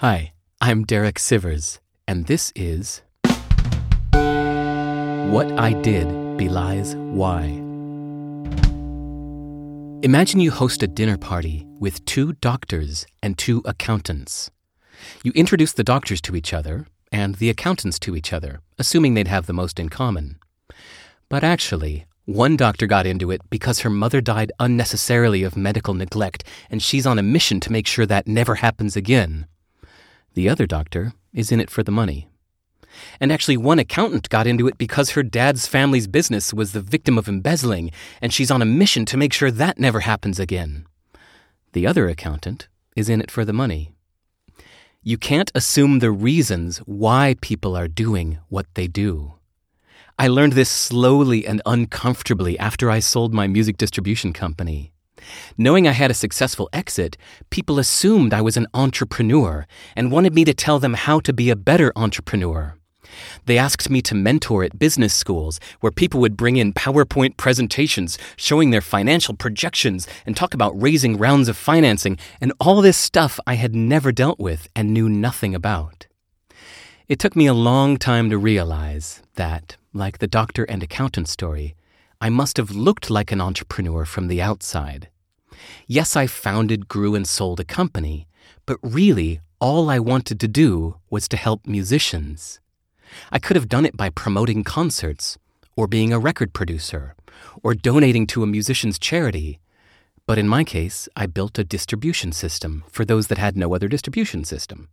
Hi, I'm Derek Sivers, and this is What I Did Belies Why. Imagine you host a dinner party with two doctors and two accountants. You introduce the doctors to each other and the accountants to each other, assuming they'd have the most in common. But actually, one doctor got into it because her mother died unnecessarily of medical neglect, and she's on a mission to make sure that never happens again. The other doctor is in it for the money. And actually, one accountant got into it because her dad's family's business was the victim of embezzling, and she's on a mission to make sure that never happens again. The other accountant is in it for the money. You can't assume the reasons why people are doing what they do. I learned this slowly and uncomfortably after I sold my music distribution company. Knowing I had a successful exit, people assumed I was an entrepreneur and wanted me to tell them how to be a better entrepreneur. They asked me to mentor at business schools where people would bring in PowerPoint presentations showing their financial projections and talk about raising rounds of financing and all this stuff I had never dealt with and knew nothing about. It took me a long time to realize that, like the doctor and accountant story, I must have looked like an entrepreneur from the outside. Yes, I founded, grew, and sold a company, but really, all I wanted to do was to help musicians. I could have done it by promoting concerts, or being a record producer, or donating to a musician's charity. But in my case, I built a distribution system for those that had no other distribution system.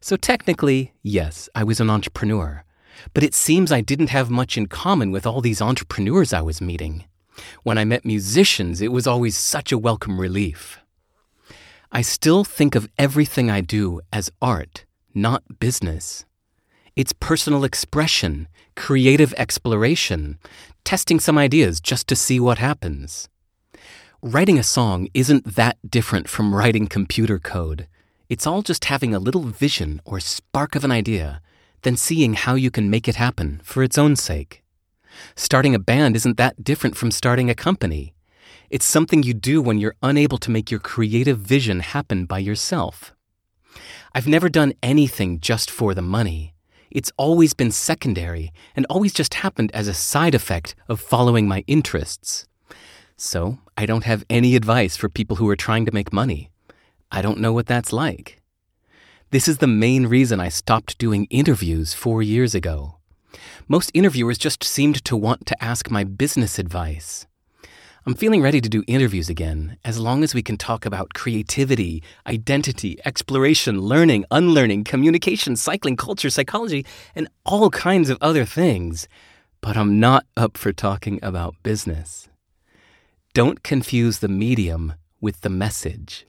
So technically, yes, I was an entrepreneur. But it seems I didn't have much in common with all these entrepreneurs I was meeting. When I met musicians, it was always such a welcome relief. I still think of everything I do as art, not business. It's personal expression, creative exploration, testing some ideas just to see what happens. Writing a song isn't that different from writing computer code. It's all just having a little vision or spark of an idea, then seeing how you can make it happen for its own sake. Starting a band isn't that different from starting a company. It's something you do when you're unable to make your creative vision happen by yourself. I've never done anything just for the money. It's always been secondary and always just happened as a side effect of following my interests. So, I don't have any advice for people who are trying to make money. I don't know what that's like. This is the main reason I stopped doing interviews four years ago. Most interviewers just seemed to want to ask my business advice. I'm feeling ready to do interviews again, as long as we can talk about creativity, identity, exploration, learning, unlearning, communication, cycling, culture, psychology, and all kinds of other things. But I'm not up for talking about business. Don't confuse the medium with the message.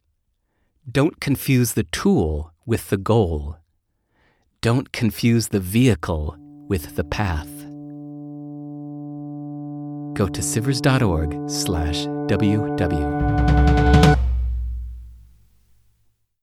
Don't confuse the tool with the goal. Don't confuse the vehicle with the path go to sivers.org slash ww.